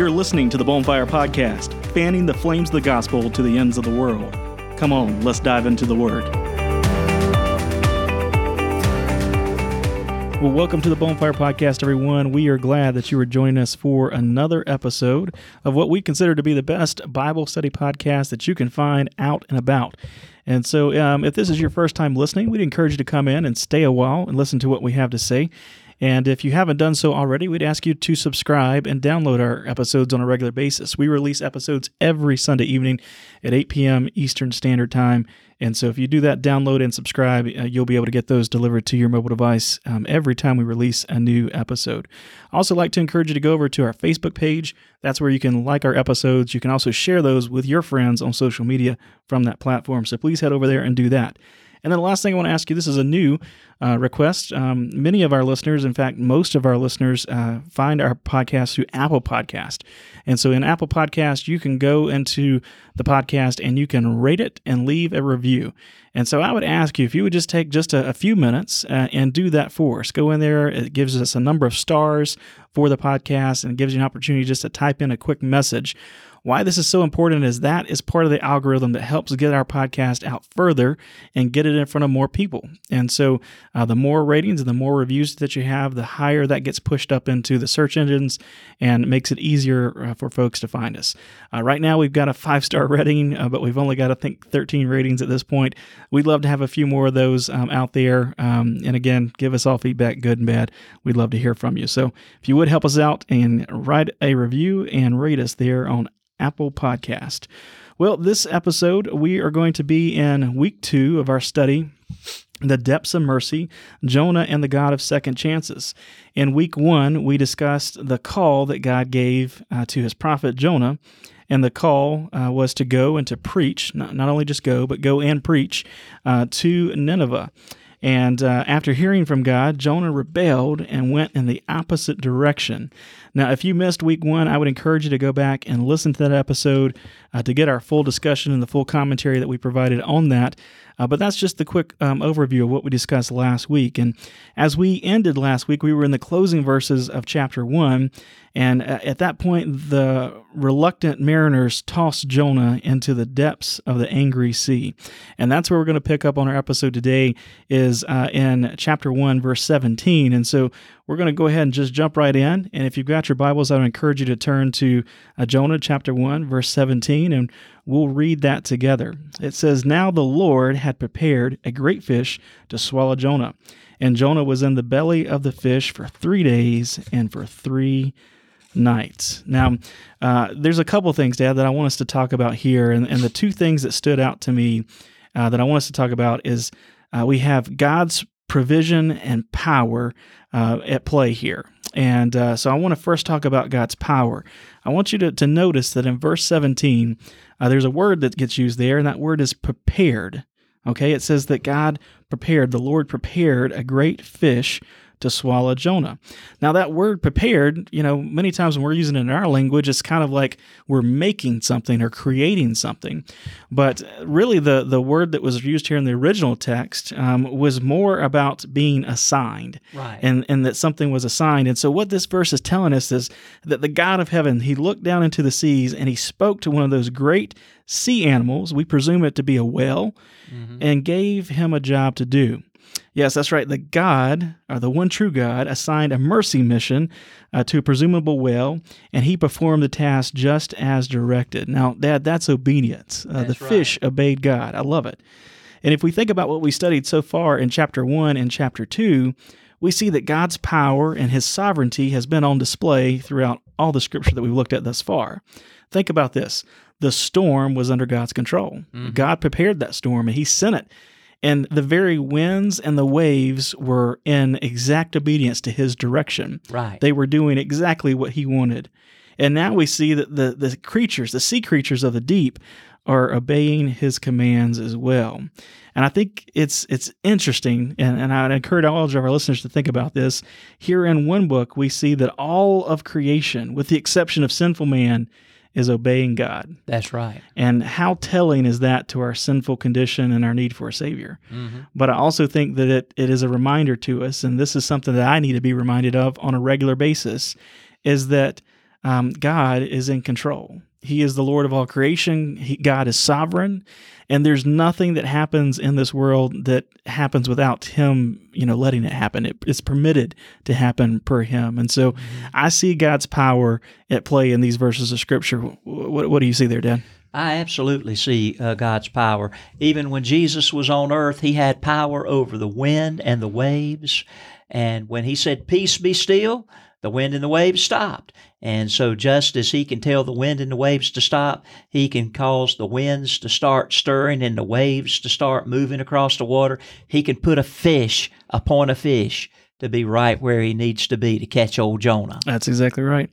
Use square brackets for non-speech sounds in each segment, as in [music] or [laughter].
You're listening to the Bonfire Podcast, fanning the flames of the gospel to the ends of the world. Come on, let's dive into the Word. Well, welcome to the Bonfire Podcast, everyone. We are glad that you are joining us for another episode of what we consider to be the best Bible study podcast that you can find out and about. And so, um, if this is your first time listening, we'd encourage you to come in and stay a while and listen to what we have to say. And if you haven't done so already, we'd ask you to subscribe and download our episodes on a regular basis. We release episodes every Sunday evening at 8 p.m. Eastern Standard Time. And so if you do that, download and subscribe, uh, you'll be able to get those delivered to your mobile device um, every time we release a new episode. I also like to encourage you to go over to our Facebook page. That's where you can like our episodes. You can also share those with your friends on social media from that platform. So please head over there and do that. And then the last thing I want to ask you this is a new uh, request. Um, many of our listeners, in fact, most of our listeners, uh, find our podcast through Apple Podcast. And so in Apple Podcast, you can go into the podcast and you can rate it and leave a review. And so I would ask you if you would just take just a, a few minutes uh, and do that for us. Go in there, it gives us a number of stars for the podcast and it gives you an opportunity just to type in a quick message why this is so important is that is part of the algorithm that helps get our podcast out further and get it in front of more people. And so uh, the more ratings and the more reviews that you have, the higher that gets pushed up into the search engines and makes it easier uh, for folks to find us. Uh, right now, we've got a five star [laughs] rating, uh, but we've only got, I think, 13 ratings at this point. We'd love to have a few more of those um, out there. Um, and again, give us all feedback, good and bad. We'd love to hear from you. So if you would help us out and write a review and rate us there on Apple Podcast. Well, this episode, we are going to be in week two of our study the depths of mercy, Jonah and the God of second chances. In week one, we discussed the call that God gave uh, to his prophet Jonah, and the call uh, was to go and to preach, not, not only just go, but go and preach uh, to Nineveh. And uh, after hearing from God, Jonah rebelled and went in the opposite direction. Now, if you missed week one, I would encourage you to go back and listen to that episode uh, to get our full discussion and the full commentary that we provided on that. Uh, but that's just the quick um, overview of what we discussed last week. And as we ended last week, we were in the closing verses of chapter one. And uh, at that point, the reluctant mariners tossed Jonah into the depths of the angry sea. And that's where we're going to pick up on our episode today is uh, in chapter 1, verse 17. And so we're going to go ahead and just jump right in. And if you've got your Bibles, I would encourage you to turn to uh, Jonah chapter 1, verse 17, and we'll read that together. It says, Now the Lord had prepared a great fish to swallow Jonah. And Jonah was in the belly of the fish for three days and for three nights. Now, uh, there's a couple things, Dad, that I want us to talk about here. And, and the two things that stood out to me uh, that I want us to talk about is uh, we have God's provision and power uh, at play here. And uh, so I want to first talk about God's power. I want you to, to notice that in verse 17, uh, there's a word that gets used there, and that word is prepared. Okay, it says that God prepared, the Lord prepared a great fish to swallow Jonah. Now, that word prepared, you know, many times when we're using it in our language, it's kind of like we're making something or creating something. But really, the, the word that was used here in the original text um, was more about being assigned. Right. And, and that something was assigned. And so, what this verse is telling us is that the God of heaven, he looked down into the seas and he spoke to one of those great sea animals, we presume it to be a whale, mm-hmm. and gave him a job to do. Yes, that's right. The God, or the one true God, assigned a mercy mission uh, to a presumable whale, and he performed the task just as directed. Now, Dad, that's obedience. Uh, that's the fish obeyed God. I love it. And if we think about what we studied so far in chapter 1 and chapter 2, we see that God's power and his sovereignty has been on display throughout all the scripture that we've looked at thus far. Think about this the storm was under God's control. Mm-hmm. God prepared that storm and he sent it and the very winds and the waves were in exact obedience to his direction. Right. They were doing exactly what he wanted. And now we see that the, the creatures, the sea creatures of the deep, are obeying his commands as well. And I think it's it's interesting, and, and I would encourage all of our listeners to think about this. Here in one book, we see that all of creation, with the exception of sinful man, is obeying God. That's right. And how telling is that to our sinful condition and our need for a Savior? Mm-hmm. But I also think that it, it is a reminder to us, and this is something that I need to be reminded of on a regular basis, is that um, God is in control. He is the Lord of all creation. He, God is sovereign, and there's nothing that happens in this world that happens without Him, you know, letting it happen. It, it's permitted to happen per Him, and so mm-hmm. I see God's power at play in these verses of Scripture. What, what do you see there, Dad? I absolutely see uh, God's power. Even when Jesus was on earth, He had power over the wind and the waves. And when He said, "Peace, be still," the wind and the waves stopped. And so, just as he can tell the wind and the waves to stop, he can cause the winds to start stirring and the waves to start moving across the water. He can put a fish upon a fish to be right where he needs to be to catch old Jonah. That's exactly right.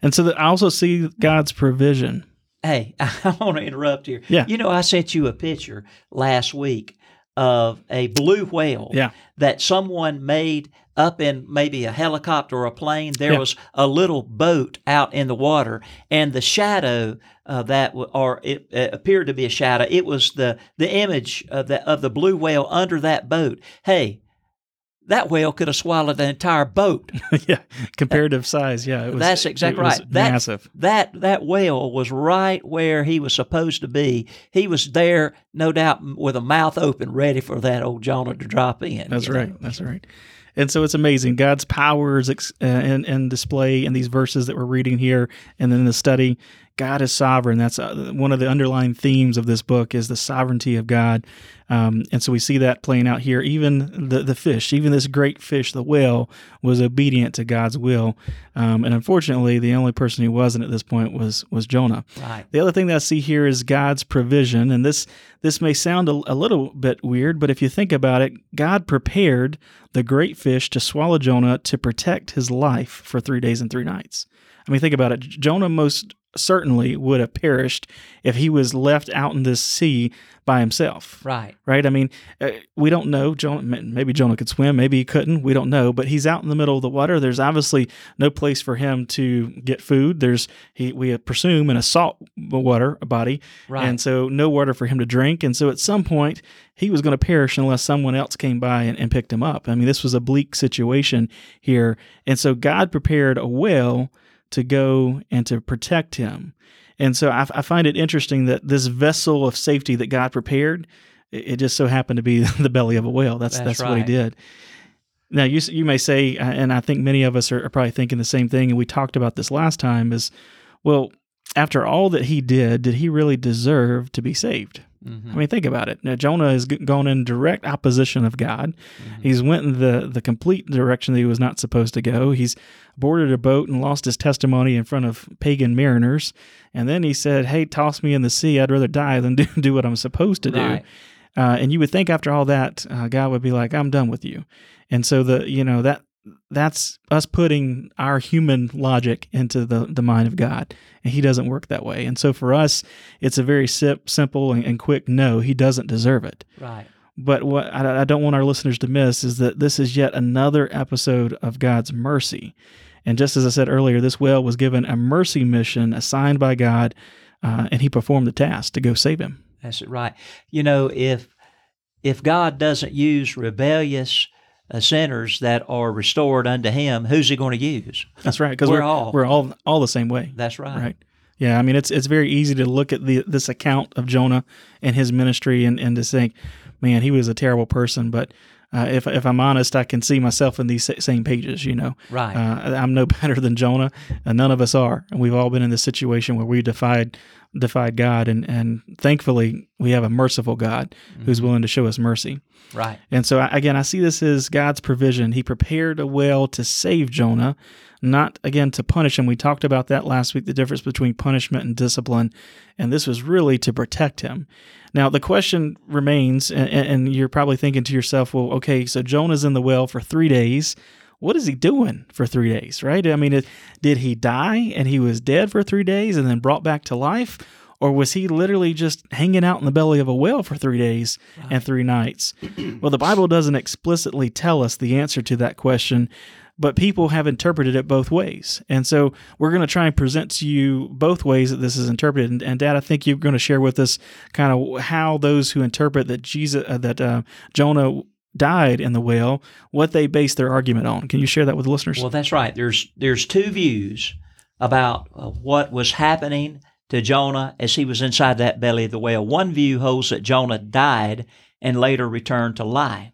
And so, I also see God's provision. Hey, [laughs] I want to interrupt here. Yeah. You know, I sent you a picture last week of a blue whale yeah. that someone made up in maybe a helicopter or a plane. There yeah. was a little boat out in the water, and the shadow uh, that, or it, it, appeared to be a shadow. It was the the image of the of the blue whale under that boat. Hey, that whale could have swallowed the entire boat. [laughs] yeah, comparative size. Yeah, was, that's exactly right. That, massive. That that whale was right where he was supposed to be. He was there, no doubt, with a mouth open, ready for that old Jonah to drop in. That's right. Know? That's right. And so it's amazing. God's power is ex- uh, in, in display in these verses that we're reading here and then in the study. God is sovereign. That's uh, one of the underlying themes of this book is the sovereignty of God. Um, and so we see that playing out here. Even the, the fish, even this great fish, the whale, was obedient to God's will. Um, and unfortunately, the only person who wasn't at this point was was Jonah. Right. The other thing that I see here is God's provision. And this this may sound a, a little bit weird, but if you think about it, God prepared the great fish to swallow Jonah to protect his life for three days and three nights. I mean, think about it. Jonah most certainly would have perished if he was left out in this sea by himself. Right. Right. I mean, uh, we don't know. Jonah, maybe Jonah could swim. Maybe he couldn't. We don't know. But he's out in the middle of the water. There's obviously no place for him to get food. There's he we presume in a salt water body, right. and so no water for him to drink. And so at some point he was going to perish unless someone else came by and, and picked him up. I mean, this was a bleak situation here, and so God prepared a well to go and to protect him. And so I, I, find it interesting that this vessel of safety that God prepared, it, it just so happened to be [laughs] the belly of a whale. That's that's, that's right. what He did. Now you you may say, uh, and I think many of us are, are probably thinking the same thing, and we talked about this last time. Is well, after all that he did, did he really deserve to be saved? Mm-hmm. I mean, think about it. Now, Jonah has gone in direct opposition of God. Mm-hmm. He's went in the the complete direction that he was not supposed to go. He's boarded a boat and lost his testimony in front of pagan mariners. And then he said, "Hey, toss me in the sea. I'd rather die than [laughs] do, do what I'm supposed to do." Uh, and you would think after all that, uh, God would be like, "I'm done with you." And so the you know that that's us putting our human logic into the, the mind of God. And he doesn't work that way. And so for us, it's a very simple and, and quick no, he doesn't deserve it. Right. But what I, I don't want our listeners to miss is that this is yet another episode of God's mercy. And just as I said earlier, this whale was given a mercy mission assigned by God, uh, and he performed the task to go save him. That's it, right. You know, if if God doesn't use rebellious uh, sinners that are restored unto Him, who's He going to use? That's right. Because we're, we're, all we're all all the same way. That's right. Right. Yeah. I mean, it's it's very easy to look at the this account of Jonah and his ministry and and to think, man, he was a terrible person, but. Uh, if if I'm honest, I can see myself in these same pages. You know, right? Uh, I'm no [laughs] better than Jonah, and none of us are. And we've all been in this situation where we defied defied God, and and thankfully we have a merciful God mm-hmm. who's willing to show us mercy. Right. And so again, I see this as God's provision. He prepared a well to save Jonah, not again to punish him. We talked about that last week, the difference between punishment and discipline, and this was really to protect him. Now the question remains, and, and you're probably thinking to yourself, well, okay, so Jonah's in the well for three days what is he doing for three days, right? I mean, did he die and he was dead for three days and then brought back to life? Or was he literally just hanging out in the belly of a whale for three days and three nights? well, the Bible doesn't explicitly tell us the answer to that question, but people have interpreted it both ways. And so we're going to try and present to you both ways that this is interpreted. And, and Dad, I think you're going to share with us kind of how those who interpret that Jesus, uh, that uh, Jonah died in the whale, what they base their argument on. Can you share that with the listeners? Well, that's right. There's there's two views about uh, what was happening to Jonah as he was inside that belly of the whale. One view holds that Jonah died and later returned to life.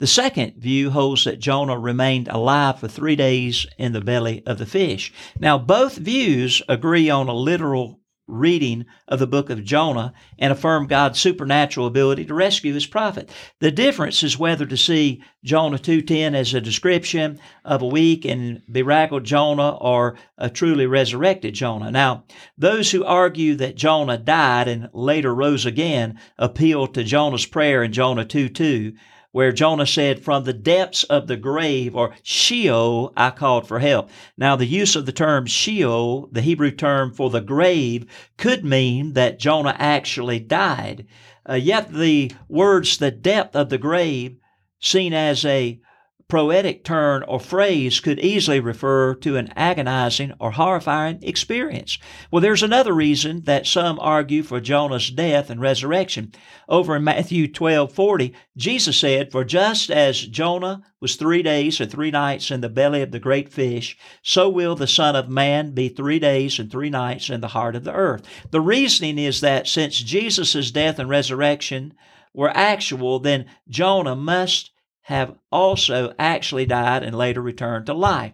The second view holds that Jonah remained alive for three days in the belly of the fish. Now, both views agree on a literal reading of the book of Jonah and affirm God's supernatural ability to rescue his prophet. The difference is whether to see Jonah 2:10 as a description of a weak and bedraggled Jonah or a truly resurrected Jonah. Now, those who argue that Jonah died and later rose again appeal to Jonah's prayer in Jonah 2:2 where Jonah said, From the depths of the grave, or Sheol, I called for help. Now, the use of the term Sheol, the Hebrew term for the grave, could mean that Jonah actually died. Uh, yet the words, the depth of the grave, seen as a poetic turn or phrase could easily refer to an agonizing or horrifying experience. Well, there's another reason that some argue for Jonah's death and resurrection. Over in Matthew 12:40, Jesus said, For just as Jonah was three days and three nights in the belly of the great fish, so will the Son of Man be three days and three nights in the heart of the earth. The reasoning is that since Jesus' death and resurrection were actual, then Jonah must have also actually died and later returned to life.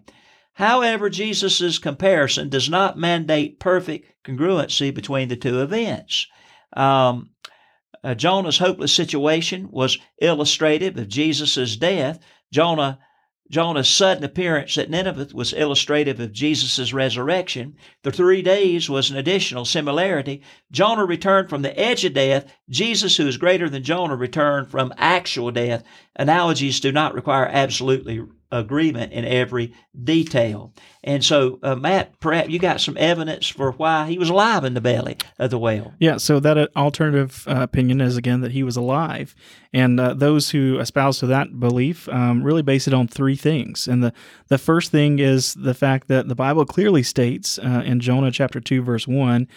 However, Jesus' comparison does not mandate perfect congruency between the two events. Um, uh, Jonah's hopeless situation was illustrative of Jesus' death. Jonah Jonah's sudden appearance at Nineveh was illustrative of Jesus' resurrection. The three days was an additional similarity. Jonah returned from the edge of death. Jesus, who is greater than Jonah, returned from actual death. Analogies do not require absolutely agreement in every detail. And so, uh, Matt, perhaps you got some evidence for why he was alive in the belly of the whale. Yeah, so that uh, alternative uh, opinion is again that he was alive. And uh, those who espouse to that belief um, really base it on three things. And the, the first thing is the fact that the Bible clearly states uh, in Jonah chapter 2, verse 1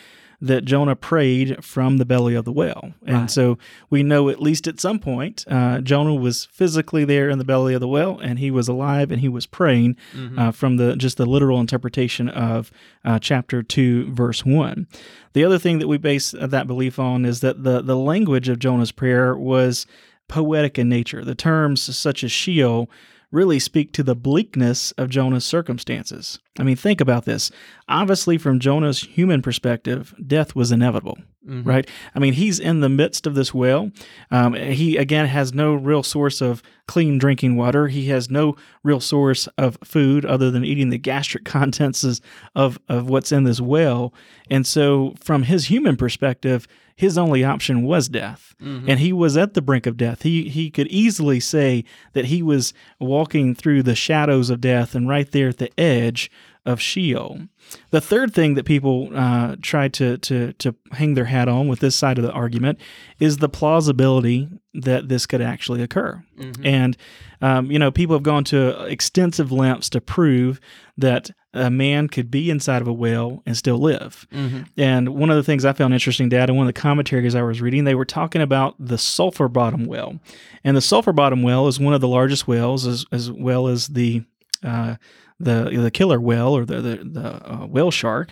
that Jonah prayed from the belly of the whale. And right. so we know at least at some point uh, Jonah was physically there in the belly of the whale and he was alive and he was praying mm-hmm. uh, from the just the literal interpretation of uh, chapter 2 verse 1. The other thing that we base that belief on is that the the language of Jonah's prayer was poetic in nature. The terms such as Sheol really speak to the bleakness of Jonah's circumstances. I mean, think about this. Obviously, from Jonah's human perspective, death was inevitable, mm-hmm. right? I mean, he's in the midst of this whale. Um, he, again, has no real source of clean drinking water. He has no real source of food other than eating the gastric [laughs] contents of, of what's in this whale. And so, from his human perspective, his only option was death. Mm-hmm. And he was at the brink of death. He he could easily say that he was walking through the shadows of death and right there at the edge of Sheol. The third thing that people uh, try to, to, to hang their hat on with this side of the argument is the plausibility that this could actually occur. Mm-hmm. And, um, you know, people have gone to extensive lengths to prove that a man could be inside of a whale and still live. Mm-hmm. And one of the things I found interesting, Dad, in one of the commentaries I was reading, they were talking about the sulfur bottom whale. And the sulfur bottom whale is one of the largest whales, as, as well as the uh, the the killer whale or the the, the uh, whale shark,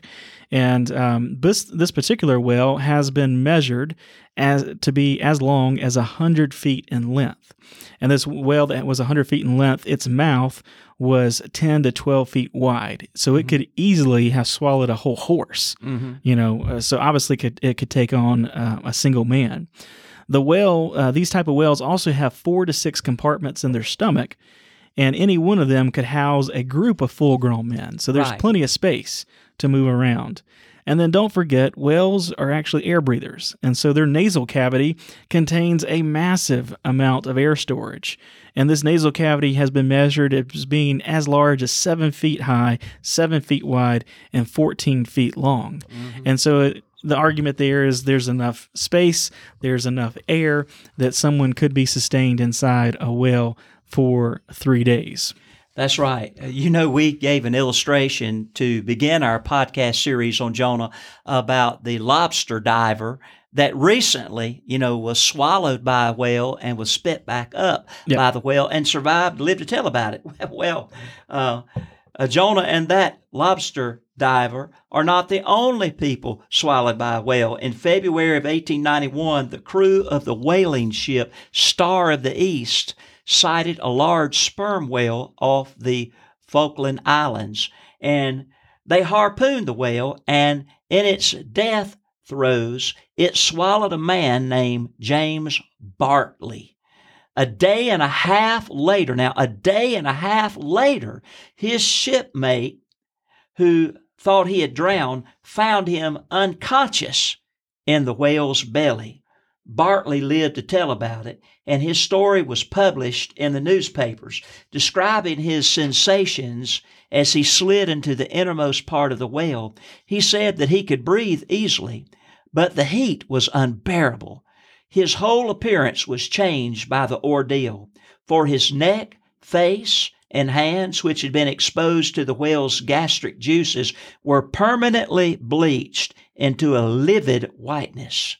and um, this this particular whale has been measured as to be as long as hundred feet in length. And this whale that was hundred feet in length, its mouth was 10 to 12 feet wide so it mm-hmm. could easily have swallowed a whole horse mm-hmm. you know uh, so obviously could, it could take on uh, a single man the whale uh, these type of whales also have four to six compartments in their stomach and any one of them could house a group of full grown men. So there's right. plenty of space to move around. And then don't forget, whales are actually air breathers, and so their nasal cavity contains a massive amount of air storage. And this nasal cavity has been measured as being as large as seven feet high, seven feet wide, and 14 feet long. Mm-hmm. And so it, the argument there is there's enough space, there's enough air that someone could be sustained inside a whale for three days. That's right. Uh, you know, we gave an illustration to begin our podcast series on Jonah about the lobster diver that recently, you know, was swallowed by a whale and was spit back up yep. by the whale and survived, lived to tell about it. [laughs] well, uh, uh, Jonah and that lobster diver are not the only people swallowed by a whale. In February of 1891, the crew of the whaling ship Star of the East sighted a large sperm whale off the Falkland Islands, and they harpooned the whale, and in its death throes, it swallowed a man named James Bartley. A day and a half later, now, a day and a half later, his shipmate, who thought he had drowned, found him unconscious in the whale's belly. Bartley lived to tell about it, and his story was published in the newspapers, describing his sensations as he slid into the innermost part of the whale. He said that he could breathe easily, but the heat was unbearable. His whole appearance was changed by the ordeal, for his neck, face, and hands, which had been exposed to the whale's gastric juices, were permanently bleached into a livid whiteness.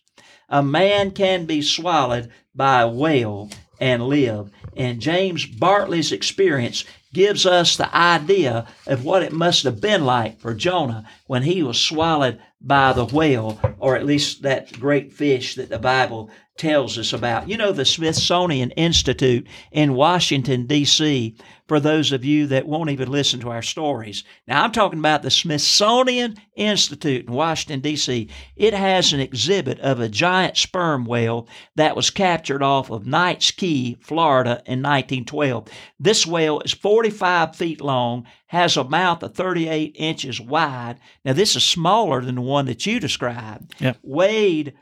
A man can be swallowed by a whale and live. And James Bartley's experience gives us the idea of what it must have been like for Jonah when he was swallowed by the whale, or at least that great fish that the Bible tells us about. You know, the Smithsonian Institute in Washington, D.C., for those of you that won't even listen to our stories. Now, I'm talking about the Smithsonian Institute in Washington, D.C. It has an exhibit of a giant sperm whale that was captured off of Knights Key, Florida in 1912. This whale is 45 feet long, has a mouth of 38 inches wide. Now, this is smaller than the one that you described. Yep. Weighed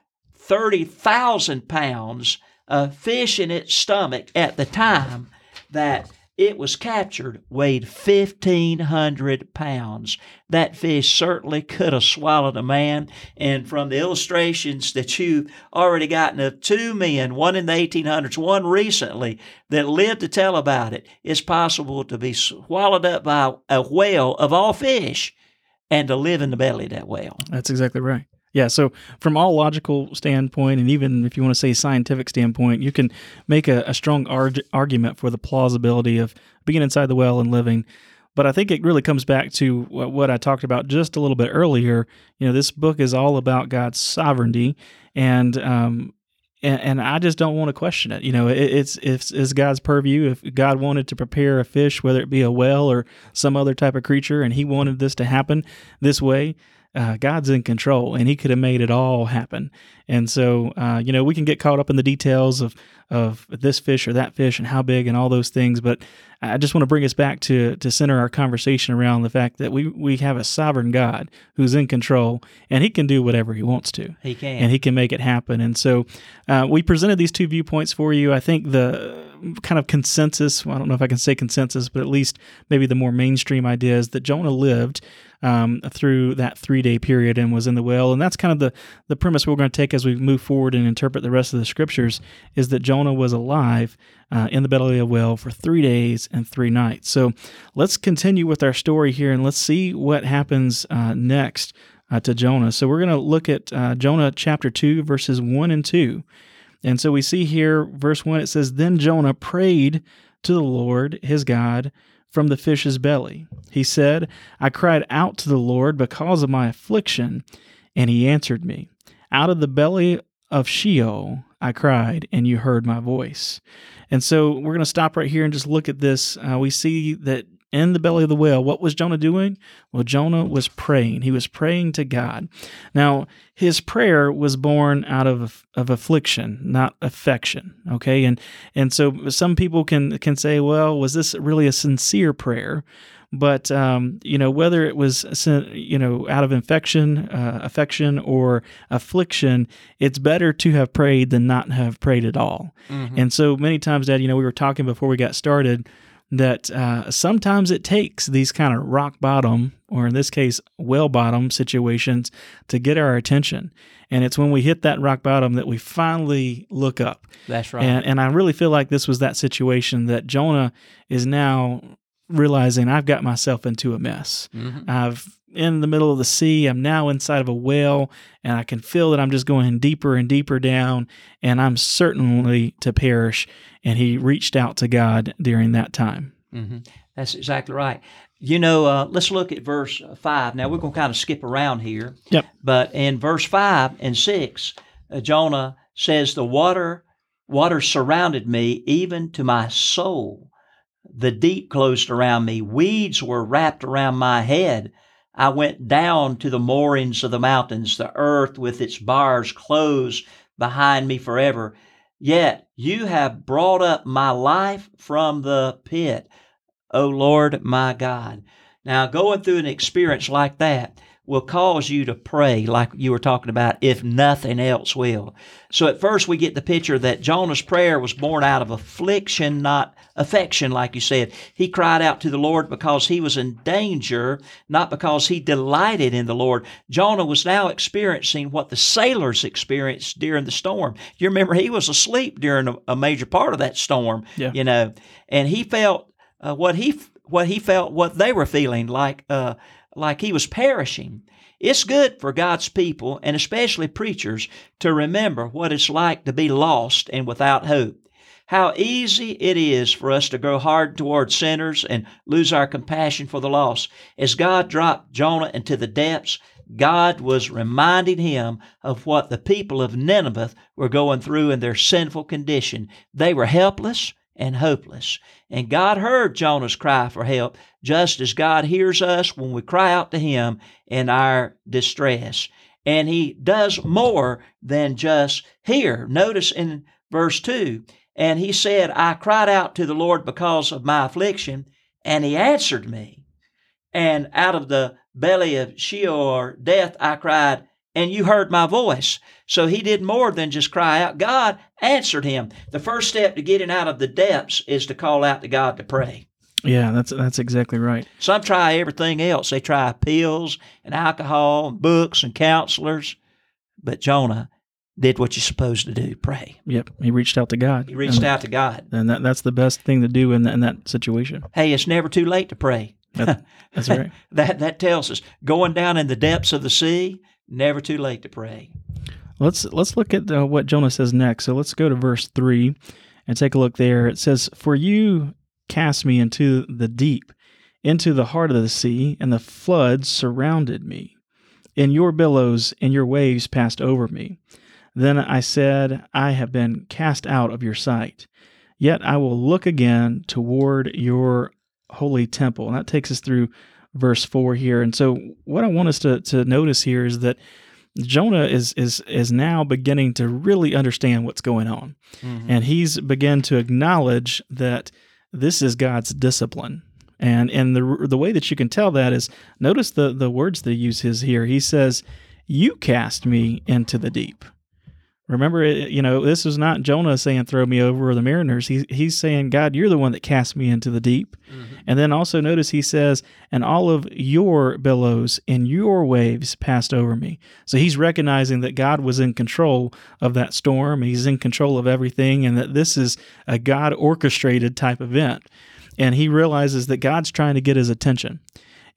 30,000 pounds of fish in its stomach at the time that it was captured weighed 1,500 pounds. That fish certainly could have swallowed a man. And from the illustrations that you've already gotten of two men, one in the 1800s, one recently, that lived to tell about it, it's possible to be swallowed up by a whale of all fish and to live in the belly of that whale. That's exactly right. Yeah, so from all logical standpoint, and even if you want to say scientific standpoint, you can make a, a strong arg- argument for the plausibility of being inside the well and living. But I think it really comes back to what, I talked about just a little bit earlier. You know, this book is all about God's sovereignty, and um, and, and I just don't want to question it. You know, it, it's it's it's God's purview. If God wanted to prepare a fish, whether it be a whale or some other type of creature, and He wanted this to happen this way, uh, God's in control and He could have made it all happen. And so, uh, you know, we can get caught up in the details of of this fish or that fish and how big and all those things. But I just want to bring us back to to center our conversation around the fact that we we have a sovereign God who's in control and He can do whatever He wants to. He can, and He can make it happen. And so, uh, we presented these two viewpoints for you. I think the kind of consensus well, I don't know if I can say consensus, but at least maybe the more mainstream idea is that Jonah lived um, through that three day period and was in the whale. And that's kind of the, the premise we're going to take as we move forward and interpret the rest of the scriptures is that Jonah was alive uh, in the belly of the whale for three days and three nights. So let's continue with our story here and let's see what happens uh, next uh, to Jonah. So we're going to look at uh, Jonah chapter 2, verses 1 and 2. And so we see here, verse 1, it says, Then Jonah prayed to the Lord his God from the fish's belly. He said, I cried out to the Lord because of my affliction, and he answered me. Out of the belly of Sheol I cried, and you heard my voice. And so we're going to stop right here and just look at this. Uh, we see that in the belly of the whale, what was Jonah doing? Well, Jonah was praying. He was praying to God. Now, his prayer was born out of of affliction, not affection. Okay, and and so some people can can say, well, was this really a sincere prayer? But um, you know whether it was you know out of infection, uh, affection, or affliction, it's better to have prayed than not have prayed at all. Mm-hmm. And so many times, Dad, you know, we were talking before we got started that uh, sometimes it takes these kind of rock bottom, or in this case, well bottom situations to get our attention. And it's when we hit that rock bottom that we finally look up. That's right. And, and I really feel like this was that situation that Jonah is now realizing I've got myself into a mess. Mm-hmm. I've in the middle of the sea. I'm now inside of a whale, and I can feel that I'm just going deeper and deeper down, and I'm certainly to perish. And he reached out to God during that time. Mm-hmm. That's exactly right. You know, uh, let's look at verse uh, 5. Now, we're going to kind of skip around here. Yep. But in verse 5 and 6, uh, Jonah says, The water, water surrounded me, even to my soul. The deep closed around me. Weeds were wrapped around my head. I went down to the moorings of the mountains. The earth with its bars closed behind me forever. Yet you have brought up my life from the pit, O Lord my God. Now, going through an experience like that, will cause you to pray, like you were talking about, if nothing else will. So at first we get the picture that Jonah's prayer was born out of affliction, not affection, like you said. He cried out to the Lord because he was in danger, not because he delighted in the Lord. Jonah was now experiencing what the sailors experienced during the storm. You remember he was asleep during a, a major part of that storm, Yeah. you know, and he felt uh, what he what he felt what they were feeling like uh, like he was perishing. It's good for God's people, and especially preachers, to remember what it's like to be lost and without hope. How easy it is for us to grow hard toward sinners and lose our compassion for the lost. As God dropped Jonah into the depths, God was reminding him of what the people of Nineveh were going through in their sinful condition. They were helpless and hopeless. And God heard Jonah's cry for help, just as God hears us when we cry out to Him in our distress. And He does more than just hear. Notice in verse 2 And He said, I cried out to the Lord because of my affliction, and He answered me. And out of the belly of Sheol death I cried, and you heard my voice. So he did more than just cry out. God answered him. The first step to getting out of the depths is to call out to God to pray. Yeah, that's that's exactly right. Some try everything else. They try pills and alcohol and books and counselors. But Jonah did what you're supposed to do pray. Yep, he reached out to God. He reached and, out to God. and that, that's the best thing to do in, that- in that situation. Hey, it's never too late to pray. That, that's [laughs] right. That, that tells us going down in the depths of the sea, never too late to pray. Let's let's look at uh, what Jonah says next. So let's go to verse three and take a look there. It says, "For you cast me into the deep, into the heart of the sea, and the floods surrounded me. In your billows and your waves passed over me. Then I said, I have been cast out of your sight. Yet I will look again toward your holy temple." And that takes us through verse four here. And so, what I want us to to notice here is that. Jonah is is is now beginning to really understand what's going on, mm-hmm. and he's begun to acknowledge that this is God's discipline. And and the the way that you can tell that is notice the the words that he uses here. He says, "You cast me into the deep." Remember, it- you know, this is not Jonah saying "throw me over" or the mariners. He, he's saying, "God, you're the one that cast me into the deep." Mm-hmm. And then also notice he says, "And all of your billows and your waves passed over me." So he's recognizing that God was in control of that storm. He's in control of everything, and that this is a God orchestrated type event. And he realizes that God's trying to get his attention.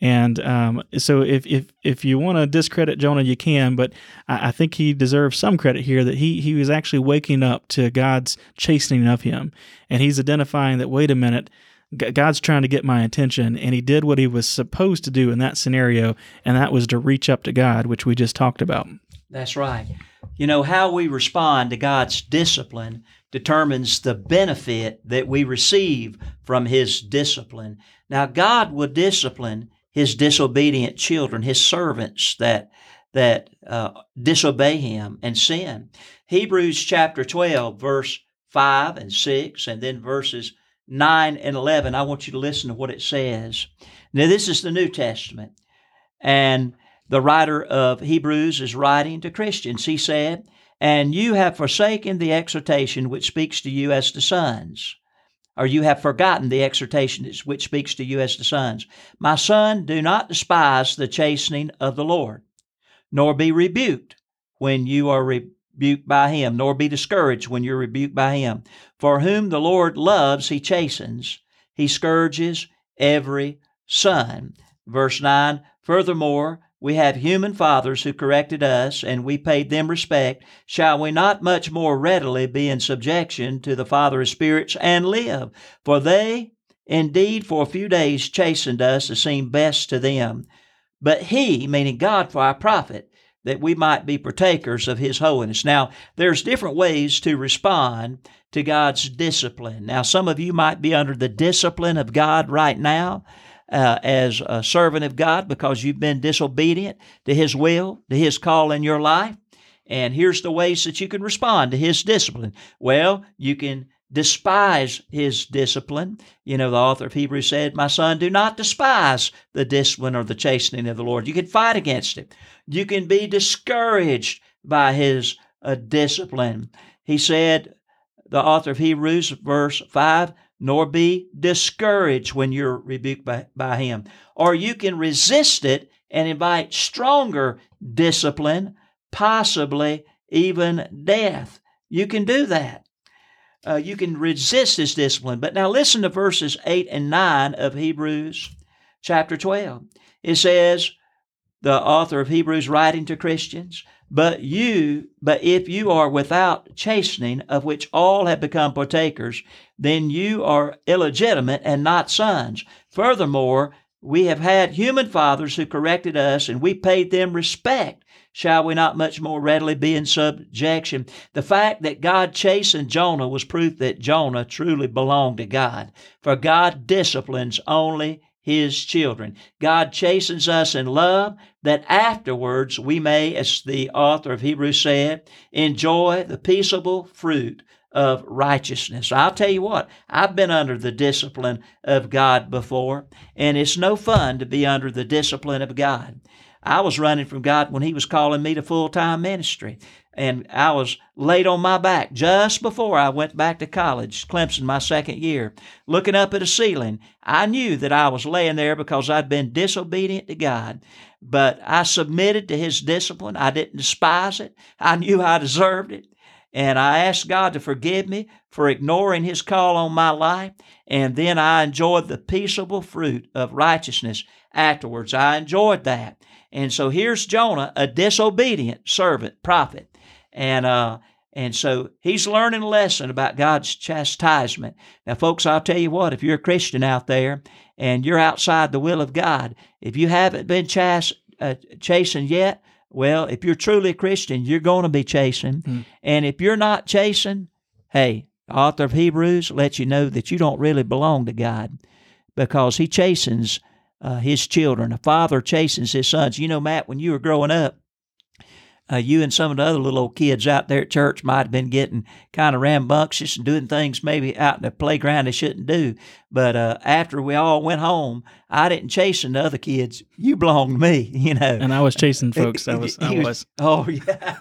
And um, so, if, if if you want to discredit Jonah, you can, but I, I think he deserves some credit here that he he was actually waking up to God's chastening of him, and he's identifying that wait a minute, God's trying to get my attention, and he did what he was supposed to do in that scenario, and that was to reach up to God, which we just talked about. That's right. You know, how we respond to God's discipline determines the benefit that we receive from His discipline. Now, God will discipline His disobedient children, His servants that that uh, disobey Him and sin. Hebrews chapter 12, verse 5 and 6, and then verses 9 and 11. I want you to listen to what it says. Now, this is the New Testament. And the writer of Hebrews is writing to Christians. He said, And you have forsaken the exhortation which speaks to you as to sons, or you have forgotten the exhortation which speaks to you as to sons. My son, do not despise the chastening of the Lord, nor be rebuked when you are rebuked by him, nor be discouraged when you're rebuked by him. For whom the Lord loves, he chastens, he scourges every son. Verse 9 Furthermore, we have human fathers who corrected us, and we paid them respect. Shall we not much more readily be in subjection to the Father of spirits and live? For they indeed for a few days chastened us as seemed best to them. But he, meaning God for our profit, that we might be partakers of his holiness. Now, there's different ways to respond to God's discipline. Now, some of you might be under the discipline of God right now. Uh, as a servant of God because you've been disobedient to His will, to His call in your life. And here's the ways that you can respond to His discipline. Well, you can despise His discipline. You know, the author of Hebrews said, My son, do not despise the discipline or the chastening of the Lord. You can fight against it. You can be discouraged by His uh, discipline. He said, the author of Hebrews, verse 5, nor be discouraged when you're rebuked by, by him. Or you can resist it and invite stronger discipline, possibly even death. You can do that. Uh, you can resist his discipline. But now listen to verses 8 and 9 of Hebrews chapter 12. It says, the author of Hebrews writing to Christians, but you, but if you are without chastening, of which all have become partakers, then you are illegitimate and not sons. Furthermore, we have had human fathers who corrected us, and we paid them respect. Shall we not much more readily be in subjection? The fact that God chastened Jonah was proof that Jonah truly belonged to God. For God disciplines only his children. God chastens us in love that afterwards we may, as the author of Hebrews said, enjoy the peaceable fruit of righteousness. I'll tell you what, I've been under the discipline of God before, and it's no fun to be under the discipline of God. I was running from God when He was calling me to full time ministry and I was laid on my back just before I went back to college, Clemson, my second year, looking up at a ceiling. I knew that I was laying there because I'd been disobedient to God, but I submitted to His discipline. I didn't despise it. I knew I deserved it. And I asked God to forgive me for ignoring His call on my life. And then I enjoyed the peaceable fruit of righteousness afterwards. I enjoyed that. And so here's Jonah, a disobedient servant, prophet and uh, and so he's learning a lesson about God's chastisement. Now, folks, I'll tell you what, if you're a Christian out there and you're outside the will of God, if you haven't been chas- uh, chastened yet, well, if you're truly a Christian, you're going to be chastened. Mm. And if you're not chastened, hey, the author of Hebrews lets you know that you don't really belong to God because he chastens uh, his children. A father chastens his sons. You know, Matt, when you were growing up, uh, you and some of the other little old kids out there at church might have been getting kind of rambunctious and doing things maybe out in the playground they shouldn't do. But uh, after we all went home, I didn't chase the other kids. You belong to me, [laughs] you know. And I was chasing folks. I [laughs] was. I was. [laughs] Oh yeah.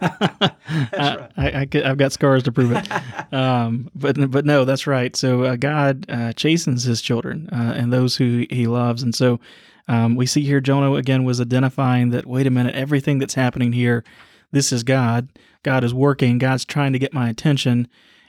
I, I, I, have got scars to prove it. Um, but but no, that's right. So uh, God uh, chastens His children uh, and those who He loves, and so. Um, we see here Jonah again was identifying that, wait a minute, everything that's happening here this is God. God is working. God's trying to get my attention.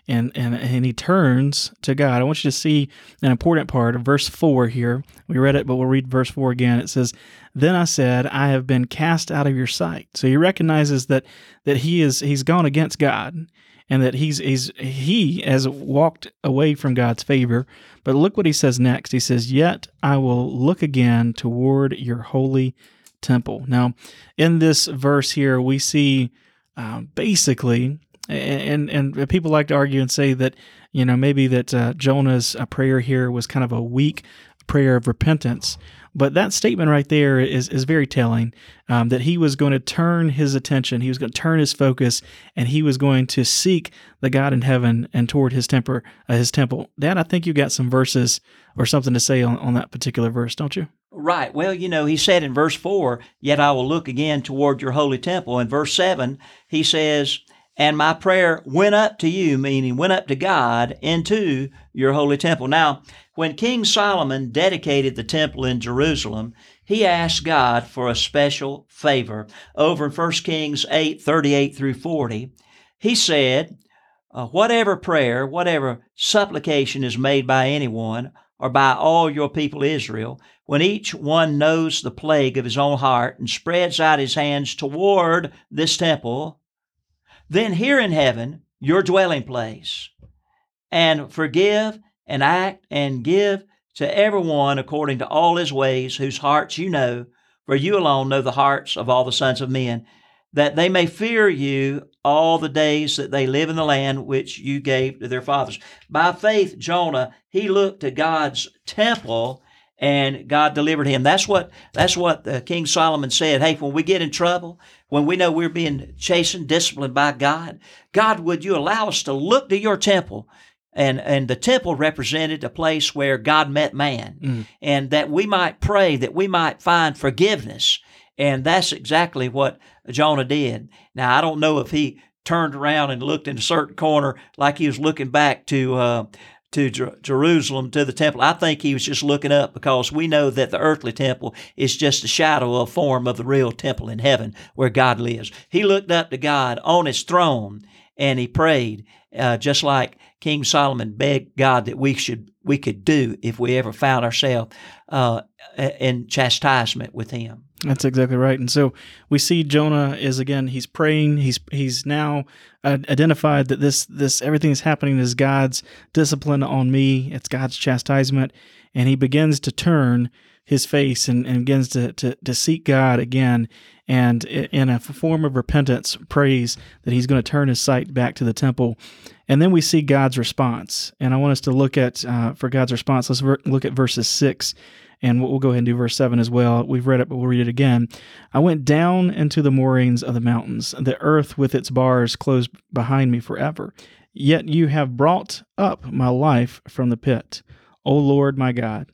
And, and, and he turns to God. I want you to see an important part of verse 4 here. We read it, but we'll read verse 4 again. It says, Then I said, I have been cast out of your sight. So he recognizes that that he is he's gone against God and that he's he's he has walked away from God's favor. But look what he says next. He says, Yet I will look again toward your holy temple. Now, in this verse here, we see uh, basically, and, and people like to argue and say that you know maybe that uh, Jonah's uh, prayer here was kind of a weak prayer of repentance. But that statement right there is, is very telling um, that he was going to turn his attention, he was going to turn his focus, and he was going to seek the God in heaven and toward his temper, uh, his temple. Dad, I think you got some verses or something to say on, on that particular verse, don't you? Right. Well, you know, he said in verse 4, Yet I will look again toward your holy temple. In verse 7, he says, And my prayer went up to you, meaning went up to God into your holy temple. Now, when King Solomon dedicated the temple in Jerusalem, he asked God for a special favor. Over in 1 Kings 8 38 through 40, he said, uh, Whatever prayer, whatever supplication is made by anyone, or by all your people Israel, when each one knows the plague of his own heart and spreads out his hands toward this temple, then here in heaven, your dwelling place, and forgive and act and give to everyone according to all his ways, whose hearts you know, for you alone know the hearts of all the sons of men, that they may fear you all the days that they live in the land which you gave to their fathers. By faith, Jonah, he looked to God's temple and God delivered him. That's what that's what uh, King Solomon said. Hey, when we get in trouble, when we know we're being chastened, disciplined by God, God, would you allow us to look to your temple? And and the temple represented a place where God met man, mm. and that we might pray, that we might find forgiveness. And that's exactly what Jonah did. Now I don't know if he turned around and looked in a certain corner like he was looking back to uh, to Jer- Jerusalem, to the temple. I think he was just looking up because we know that the earthly temple is just a shadow of form of the real temple in heaven where God lives. He looked up to God on his throne and he prayed, uh, just like King Solomon begged God that we should we could do if we ever found ourselves uh, in chastisement with Him. That's exactly right. And so we see Jonah is again he's praying. He's he's now identified that this this everything that's happening is God's discipline on me. It's God's chastisement, and he begins to turn his face and, and begins to, to to seek God again, and in a form of repentance, prays that he's going to turn his sight back to the temple, and then we see God's response. And I want us to look at uh, for God's response. Let's ver- look at verses six and we'll go ahead and do verse 7 as well. We've read it, but we'll read it again. I went down into the moorings of the mountains. The earth with its bars closed behind me forever. Yet you have brought up my life from the pit, O Lord my God.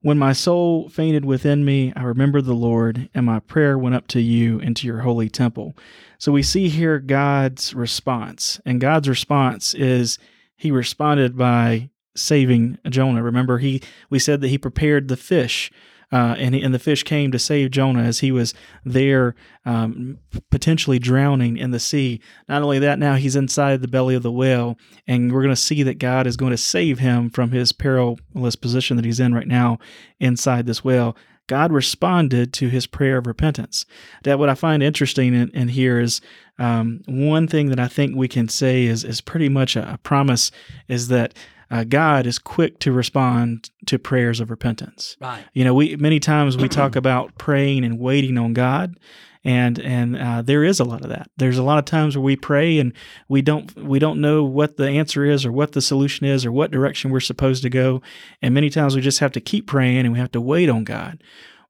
When my soul fainted within me, I remembered the Lord, and my prayer went up to you into your holy temple. So we see here God's response. And God's response is he responded by saving Jonah. Remember, he we said that he prepared the fish, uh, and he, and the fish came to save Jonah as he was there, um, potentially drowning in the sea. Not only that, now he's inside the belly of the whale, and we're going to see that God is going to save him from his perilous position that he's in right now inside this whale. God responded to his prayer of repentance. That what I find interesting in, in here is um, one thing that I think we can say is is pretty much a, a promise is that uh, God is quick to respond to prayers of repentance. Right. You know, we many times we talk [clears throat] about praying and waiting on God, and and uh, there is a lot of that. There's a lot of times where we pray and we don't we don't know what the answer is or what the solution is or what direction we're supposed to go, and many times we just have to keep praying and we have to wait on God.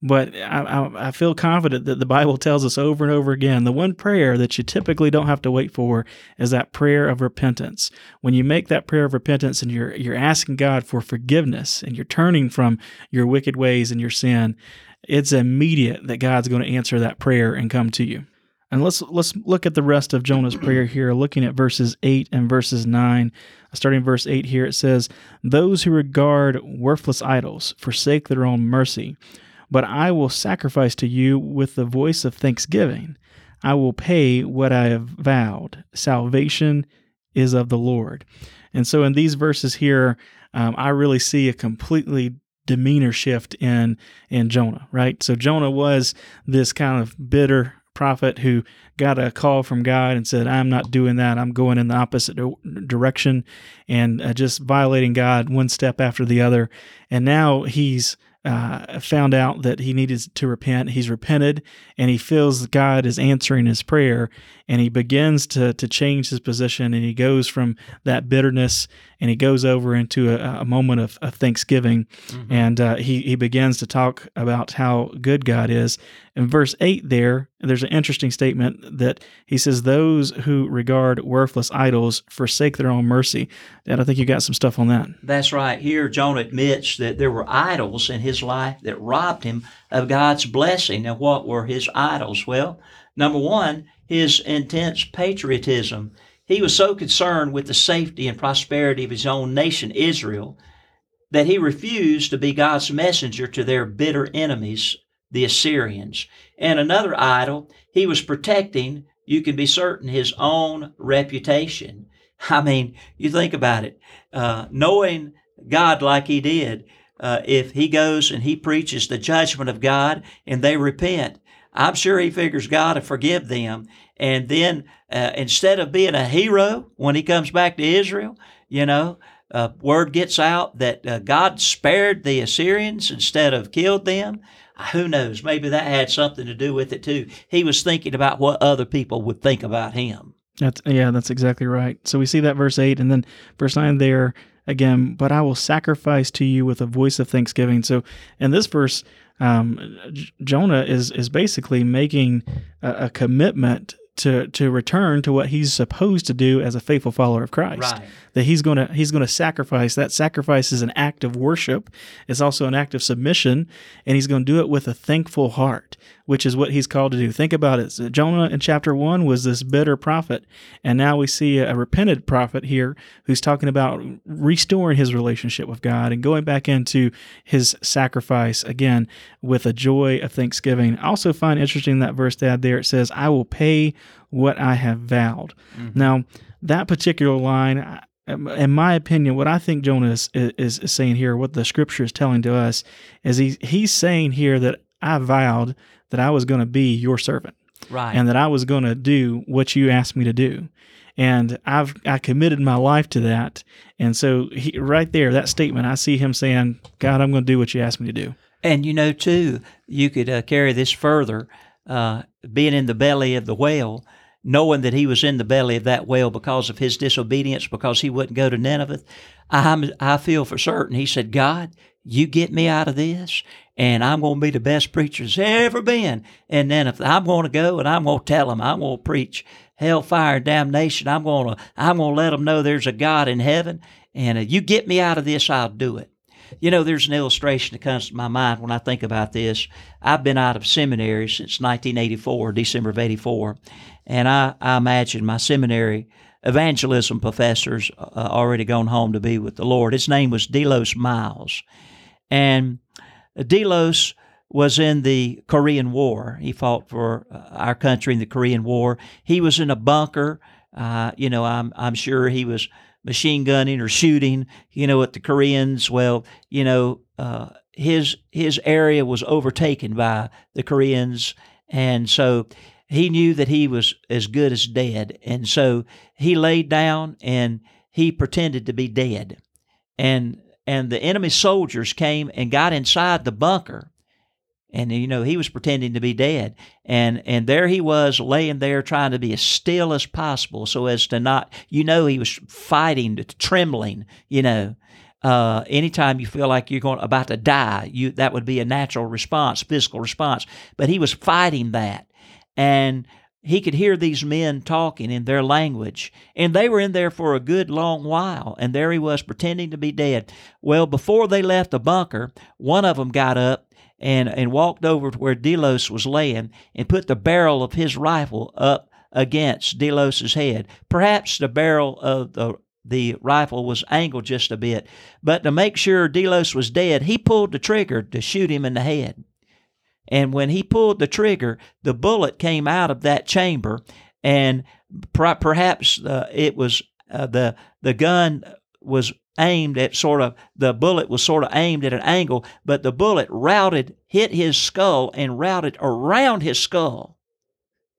But I, I, I, feel confident that the Bible tells us over and over again the one prayer that you typically don't have to wait for is that prayer of repentance. When you make that prayer of repentance and you're you're asking God for forgiveness and you're turning from your wicked ways and your sin, it's immediate that God's going to answer that prayer and come to you. And let's let's look at the rest of Jonah's [clears throat] prayer here, looking at verses 8 and verses 9. Starting verse 8 here, it says, Those who regard worthless idols forsake their own mercy but I will sacrifice to you with the voice of thanksgiving. I will pay what I have vowed. Salvation is of the Lord. And so in these verses here, um, I really see a completely demeanor shift in in Jonah, right? So Jonah was this kind of bitter prophet who got a call from God and said, "I'm not doing that. I'm going in the opposite direction," and uh, just violating God one step after the other. And now he's uh, found out that he needed to repent. He's repented and he feels God is answering his prayer and he begins to, to change his position and he goes from that bitterness and he goes over into a, a moment of, of thanksgiving mm-hmm. and uh, he, he begins to talk about how good God is. In verse 8 there, there's an interesting statement that he says, Those who regard worthless idols forsake their own mercy. And I think you got some stuff on that. That's right. Here, Jonah admits that there were idols in his life that robbed him of God's blessing. Now, what were his idols? Well, number one, his intense patriotism. He was so concerned with the safety and prosperity of his own nation, Israel, that he refused to be God's messenger to their bitter enemies, the Assyrians. And another idol, he was protecting, you can be certain, his own reputation. [laughs] I mean, you think about it. Uh, knowing God like he did, uh, if he goes and he preaches the judgment of God and they repent, I'm sure he figures God to forgive them. And then uh, instead of being a hero when he comes back to Israel, you know, uh, word gets out that uh, God spared the Assyrians instead of killed them, who knows? Maybe that had something to do with it too. He was thinking about what other people would think about him. That's yeah, that's exactly right. So we see that verse eight, and then verse nine there again. But I will sacrifice to you with a voice of thanksgiving. So in this verse, um, Jonah is is basically making a, a commitment to to return to what he's supposed to do as a faithful follower of Christ. Right. That he's going to he's going to sacrifice. That sacrifice is an act of worship. It's also an act of submission, and he's going to do it with a thankful heart, which is what he's called to do. Think about it. So Jonah in chapter one was this bitter prophet, and now we see a, a repentant prophet here who's talking about restoring his relationship with God and going back into his sacrifice again with a joy of thanksgiving. I also find interesting that verse Dad there it says, "I will pay what I have vowed." Mm-hmm. Now that particular line in my opinion, what I think Jonah is, is, is, saying here, what the scripture is telling to us, is he, he's saying here that I vowed that I was going to be your servant. Right. And that I was going to do what you asked me to do. And I've I committed my life to that. And so he, right there, that statement, I see him saying, God, I'm going to do what you asked me to do. And you know, too, you could uh, carry this further. Uh, being in the belly of the whale, knowing that he was in the belly of that whale because of his disobedience, because he wouldn't go to Nineveh, i I feel for certain he said, God, you get me out of this, and I'm going to be the best preacher there's ever been. And then if I'm going to go and I'm going to tell them, I'm going to preach hellfire and damnation. I'm going to I'm going to let them know there's a God in heaven, and uh, you get me out of this, I'll do it. You know, there's an illustration that comes to my mind when I think about this. I've been out of seminary since 1984, December of 84, and I, I imagine my seminary evangelism professors uh, already gone home to be with the Lord. His name was Delos Miles. And Delos was in the Korean War. He fought for uh, our country in the Korean War. He was in a bunker. Uh, you know, I'm, I'm sure he was machine gunning or shooting, you know, at the Koreans. Well, you know, uh, his his area was overtaken by the Koreans, and so he knew that he was as good as dead, and so he laid down and he pretended to be dead, and and the enemy soldiers came and got inside the bunker and you know he was pretending to be dead. And and there he was laying there trying to be as still as possible so as to not you know he was fighting trembling you know. Uh, anytime you feel like you're going about to die you that would be a natural response physical response. But he was fighting that. And he could hear these men talking in their language, and they were in there for a good long while, and there he was pretending to be dead. Well, before they left the bunker, one of them got up and, and walked over to where Delos was laying and put the barrel of his rifle up against Delos's head. Perhaps the barrel of the the rifle was angled just a bit, but to make sure Delos was dead, he pulled the trigger to shoot him in the head. And when he pulled the trigger, the bullet came out of that chamber, and per- perhaps uh, it was uh, the the gun was aimed at sort of the bullet was sort of aimed at an angle, but the bullet routed, hit his skull and routed around his skull,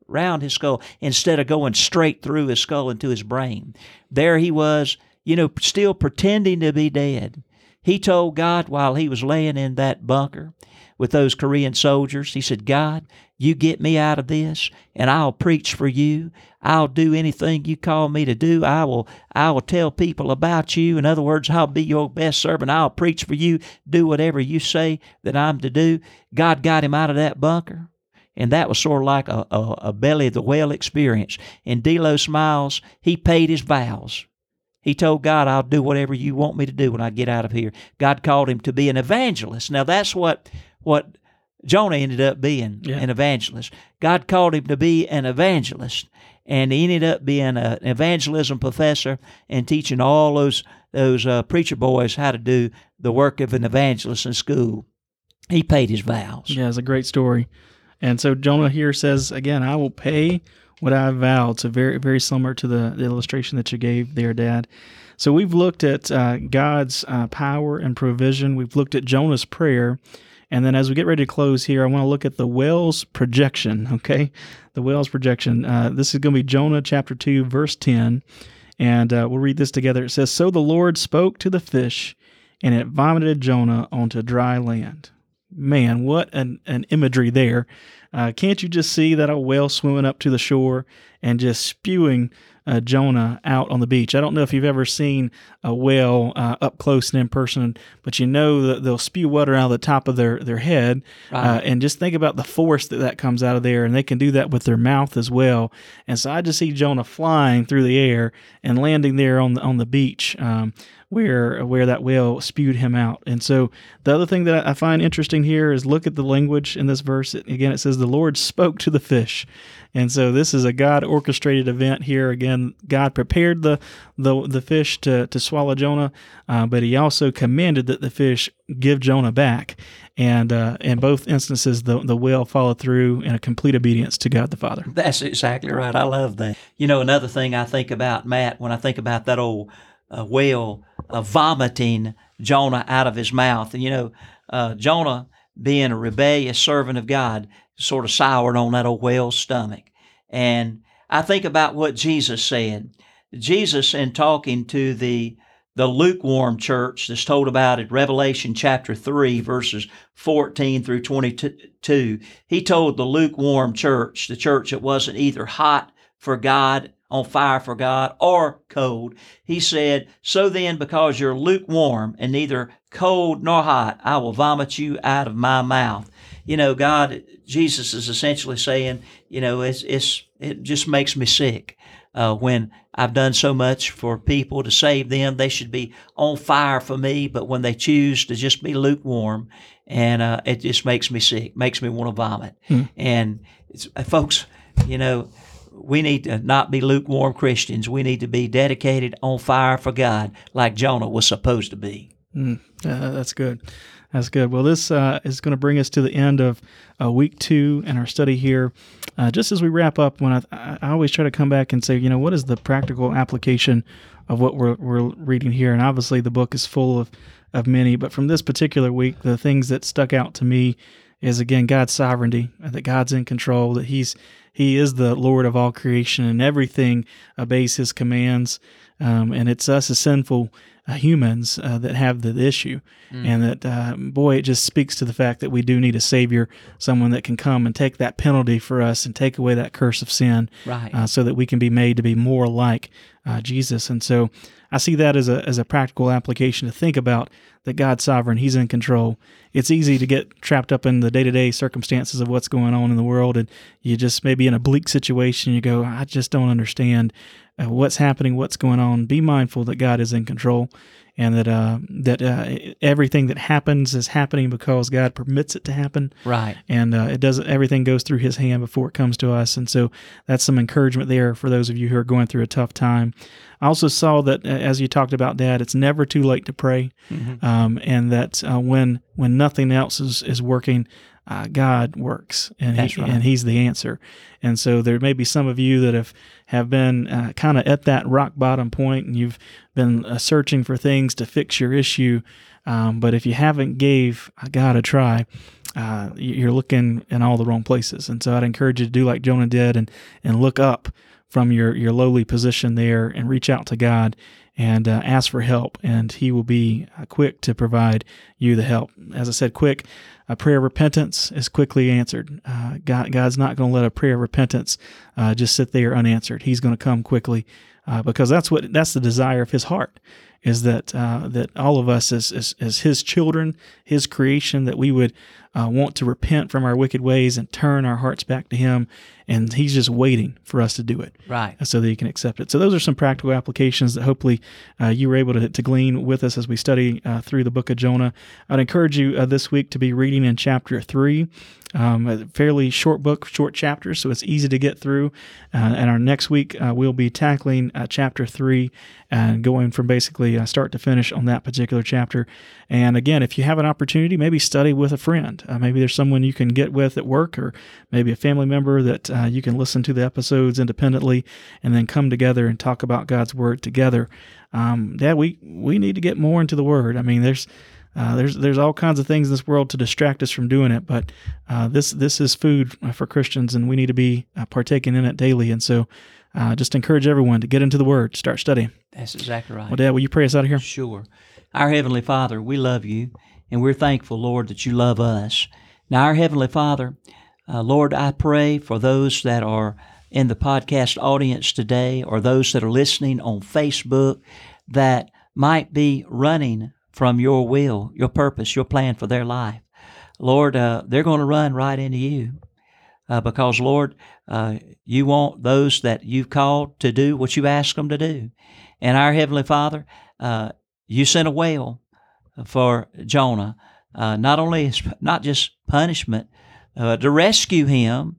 round his skull, instead of going straight through his skull into his brain. There he was, you know, still pretending to be dead. He told God while he was laying in that bunker, with those Korean soldiers. He said, God, you get me out of this and I'll preach for you. I'll do anything you call me to do. I will I will tell people about you. In other words, I'll be your best servant. I'll preach for you. Do whatever you say that I'm to do. God got him out of that bunker. And that was sort of like a, a, a belly of the whale experience. And Delos Miles, he paid his vows. He told God, I'll do whatever you want me to do when I get out of here. God called him to be an evangelist. Now, that's what what Jonah ended up being yeah. an evangelist. God called him to be an evangelist, and he ended up being a, an evangelism professor and teaching all those those uh, preacher boys how to do the work of an evangelist in school. He paid his vows. Yeah, it's a great story. And so Jonah here says again, "I will pay what I vowed." So very very similar to the, the illustration that you gave there, Dad. So we've looked at uh, God's uh, power and provision. We've looked at Jonah's prayer. And then as we get ready to close here, I want to look at the whale's projection, okay? The whale's projection. Uh, this is going to be Jonah chapter 2, verse 10. And uh, we'll read this together. It says, So the Lord spoke to the fish, and it vomited Jonah onto dry land. Man, what an, an imagery there. Uh, can't you just see that a whale swimming up to the shore and just spewing uh, Jonah out on the beach. I don't know if you've ever seen a whale uh, up close and in person, but you know that they'll spew water out of the top of their their head, uh, and just think about the force that that comes out of there, and they can do that with their mouth as well. And so I just see Jonah flying through the air and landing there on the on the beach. Um, where where that whale spewed him out. And so the other thing that I find interesting here is look at the language in this verse. Again, it says the Lord spoke to the fish. And so this is a God orchestrated event here. Again, God prepared the the, the fish to, to swallow Jonah, uh, but he also commanded that the fish give Jonah back. And uh, in both instances, the, the whale followed through in a complete obedience to God the Father. That's exactly right. I love that. You know, another thing I think about, Matt, when I think about that old uh, whale vomiting Jonah out of his mouth. And, you know, uh, Jonah, being a rebellious servant of God, sort of soured on that old whale's stomach. And I think about what Jesus said. Jesus, in talking to the the lukewarm church that's told about in Revelation chapter 3, verses 14 through 22, he told the lukewarm church, the church that wasn't either hot for God, on fire for God, or cold, he said, So then, because you're lukewarm and neither cold nor hot, I will vomit you out of my mouth you know, God, Jesus is essentially saying, you know, it's, it's it just makes me sick. Uh, when I've done so much for people to save them, they should be on fire for me. But when they choose to just be lukewarm, and uh, it just makes me sick, makes me want to vomit. Hmm. And uh, folks, you know, we need to not be lukewarm Christians. We need to be dedicated on fire for God, like Jonah was supposed to be. Mm, uh, that's good. That's good. Well, this uh, is going to bring us to the end of uh, week two in our study here. Uh, just as we wrap up, when I, I always try to come back and say, you know, what is the practical application of what we're, we're reading here? And obviously, the book is full of, of many, but from this particular week, the things that stuck out to me is again God's sovereignty, that God's in control, that He's He is the Lord of all creation, and everything obeys His commands. Um, and it's us as sinful uh, humans uh, that have the issue, mm. and that uh, boy, it just speaks to the fact that we do need a savior, someone that can come and take that penalty for us and take away that curse of sin, right? Uh, so that we can be made to be more like uh, Jesus. And so, I see that as a as a practical application to think about that God's sovereign, He's in control. It's easy to get trapped up in the day to day circumstances of what's going on in the world, and you just maybe in a bleak situation, you go, I just don't understand uh, what's happening, what's going on. Be mindful that God is in control, and that uh, that uh, everything that happens is happening because God permits it to happen. Right. And uh, it does everything goes through His hand before it comes to us, and so that's some encouragement there for those of you who are going through a tough time. I also saw that as you talked about, Dad, it's never too late to pray, mm-hmm. um, and that uh, when when nothing else is is working, uh, God works, and he, right. and He's the answer. And so there may be some of you that have have been uh, kind of at that rock bottom point, and you've been uh, searching for things to fix your issue. Um, but if you haven't gave God a try, uh, you're looking in all the wrong places. And so I'd encourage you to do like Jonah did and and look up from your your lowly position there and reach out to God and uh, ask for help, and He will be uh, quick to provide you the help. As I said, quick a prayer of repentance is quickly answered. Uh, God, God's not going to let a prayer of repentance uh, just sit there unanswered. He's going to come quickly uh, because that's what that's the desire of His heart is that uh, that all of us as, as, as His children, His creation, that we would uh, want to repent from our wicked ways and turn our hearts back to Him, and He's just waiting for us to do it, right? So that He can accept it. So those are some practical applications that hopefully uh, you were able to, to glean with us as we study uh, through the book of Jonah. I'd encourage you uh, this week to be reading in chapter three. Um, a fairly short book, short chapters, so it's easy to get through. Uh, and our next week, uh, we'll be tackling uh, chapter three and going from basically uh, start to finish on that particular chapter. And again, if you have an opportunity, maybe study with a friend. Uh, maybe there's someone you can get with at work, or maybe a family member that uh, you can listen to the episodes independently and then come together and talk about God's Word together. Um, yeah, we, we need to get more into the Word. I mean, there's uh, there's there's all kinds of things in this world to distract us from doing it, but uh, this this is food for Christians, and we need to be uh, partaking in it daily. And so, uh, just encourage everyone to get into the Word, start studying. That's exactly right. Well, Dad, will you pray us out of here? Sure. Our Heavenly Father, we love you, and we're thankful, Lord, that you love us. Now, our Heavenly Father, uh, Lord, I pray for those that are in the podcast audience today or those that are listening on Facebook that might be running from your will, your purpose, your plan for their life. Lord, uh, they're going to run right into you uh, because, Lord, uh, you want those that you've called to do what you ask them to do. And our Heavenly Father, uh, you sent a whale for Jonah, uh, not only not just punishment, uh, to rescue him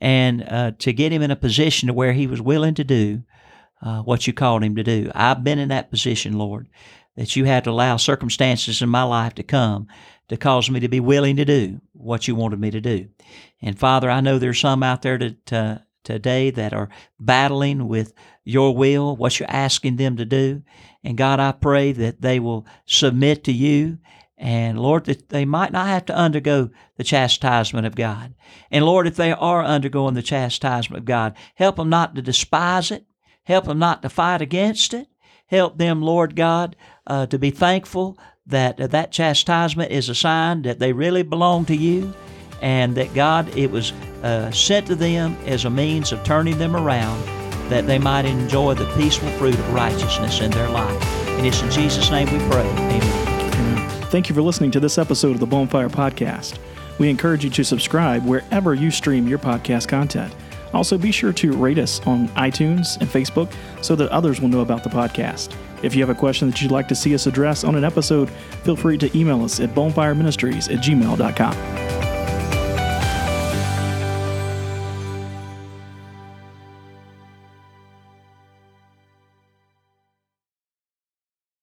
and uh, to get him in a position to where he was willing to do what you called him to do. I've been in that position, Lord, that you had to allow circumstances in my life to come to cause me to be willing to do what you wanted me to do. And Father, I know there's some out there to, uh, today that are battling with your will, what you're asking them to do. And God, I pray that they will submit to you. And Lord, that they might not have to undergo the chastisement of God. And Lord, if they are undergoing the chastisement of God, help them not to despise it. Help them not to fight against it. Help them, Lord God, uh, to be thankful that uh, that chastisement is a sign that they really belong to you and that God, it was uh, sent to them as a means of turning them around that they might enjoy the peaceful fruit of righteousness in their life. And it's in Jesus' name we pray. Amen. Thank you for listening to this episode of the Bonfire Podcast. We encourage you to subscribe wherever you stream your podcast content. Also, be sure to rate us on iTunes and Facebook so that others will know about the podcast. If you have a question that you'd like to see us address on an episode, feel free to email us at bonefireministries at gmail.com.